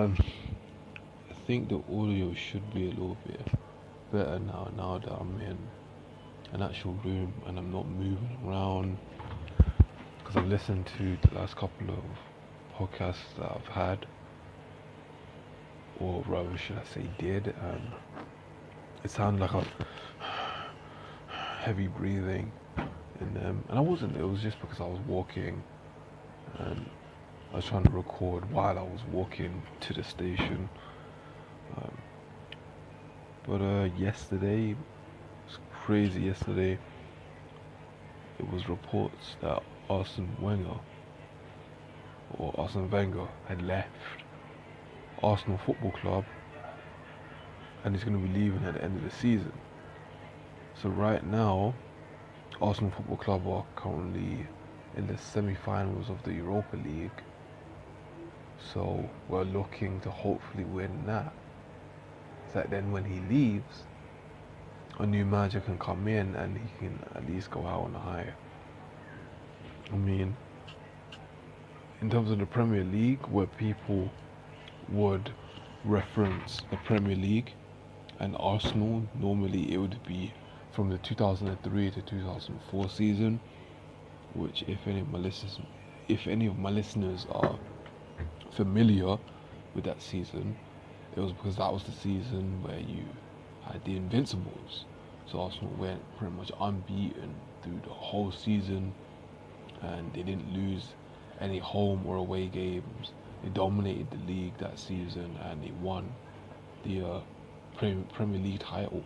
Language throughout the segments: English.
Um, think the audio should be a little bit better now. Now that I'm in an actual room and I'm not moving around, because I've listened to the last couple of podcasts that I've had, or rather, should I say, did, and it sounded like a heavy breathing in them, and I wasn't. It was just because I was walking, and I was trying to record while I was walking to the station. Um, but uh, yesterday, was crazy. Yesterday, it was reports that Arsene Wenger or Arsene Wenger had left Arsenal Football Club and he's going to be leaving at the end of the season. So right now, Arsenal Football Club are currently in the semi-finals of the Europa League. So we're looking to hopefully win that. So that then when he leaves, a new manager can come in and he can at least go out on a high. I mean, in terms of the Premier League, where people would reference the Premier League and Arsenal, normally it would be from the 2003 to 2004 season, which if any of my listeners, if any of my listeners are familiar with that season, it was because that was the season where you had the Invincibles. So Arsenal went pretty much unbeaten through the whole season, and they didn't lose any home or away games. They dominated the league that season, and they won the uh, Premier League title.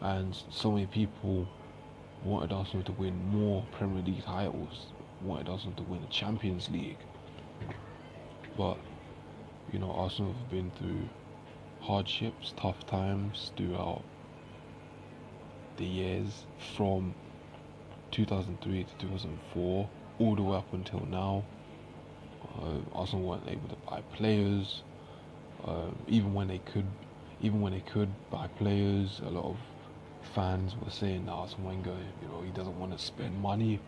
And so many people wanted Arsenal to win more Premier League titles, wanted Arsenal to win the Champions League. But, you know, Arsenal have been through hardships, tough times throughout the years from 2003 to 2004, all the way up until now. Uh, Arsenal weren't able to buy players, uh, even when they could even when they could buy players, a lot of fans were saying, "Nah, Arsene Wenger, you know, he doesn't want to spend money.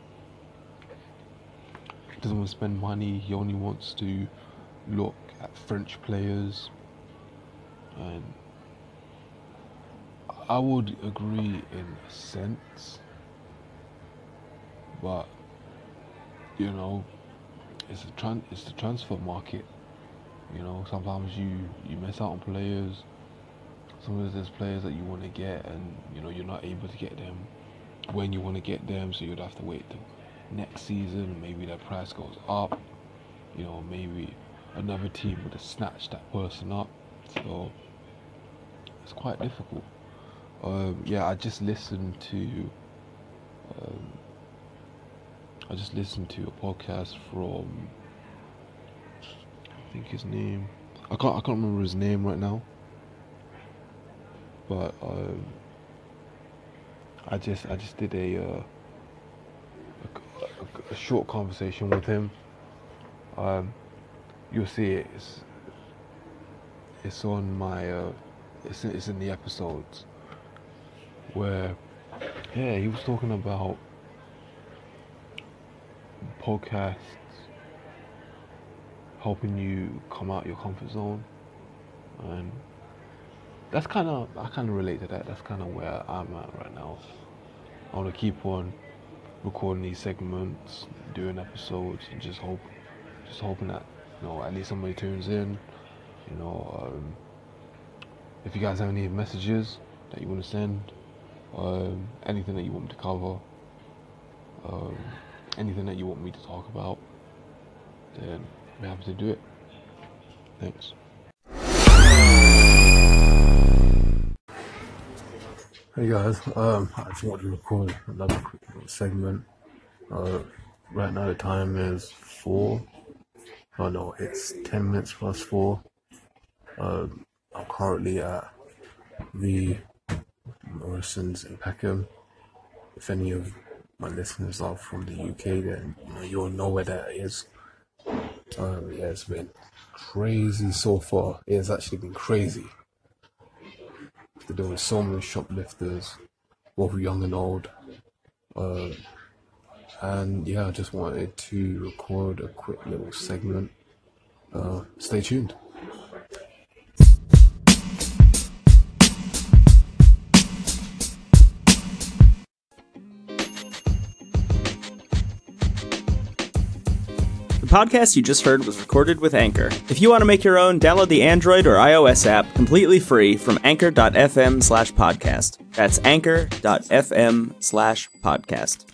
He doesn't want to spend money. He only wants to look at French players." And I would agree in a sense, but you know, it's a tran- it's the transfer market. You know, sometimes you you miss out on players sometimes there's players that you want to get and you know you're not able to get them when you want to get them so you'd have to wait till next season maybe that price goes up you know maybe another team would have snatched that person up. So it's quite difficult. Um, yeah I just listened to um, I just listened to a podcast from I think his name I can't I can't remember his name right now. But um, I just I just did a, uh, a, a, a, short conversation with him. Um, you'll see it. It's, it's on my uh, it's in, it's in the episodes where yeah he was talking about podcasts helping you come out your comfort zone and that's kind of I kind of relate to that. That's kind of where I'm at right now. I want to keep on recording these segments, doing episodes, and just hope, just hoping that you know at least somebody tunes in. You know, um, if you guys have any messages that you want to send, um, anything that you want me to cover, um, anything that you want me to talk about, then I'm happy to do it. Thanks. Hey guys, um, I just wanted to record another quick little segment. Uh, right now the time is four. Oh no, it's ten minutes past four. Uh, I'm currently at the Morrison's in Peckham. If any of my listeners are from the UK, then you you'll know where that is. Um, yeah, it's been crazy so far. It has actually been crazy there were so many shoplifters, both young and old. Uh, and yeah, I just wanted to record a quick little segment. Uh, stay tuned. The podcast you just heard was recorded with Anchor. If you want to make your own, download the Android or iOS app completely free from anchor.fm slash podcast. That's anchor.fm slash podcast.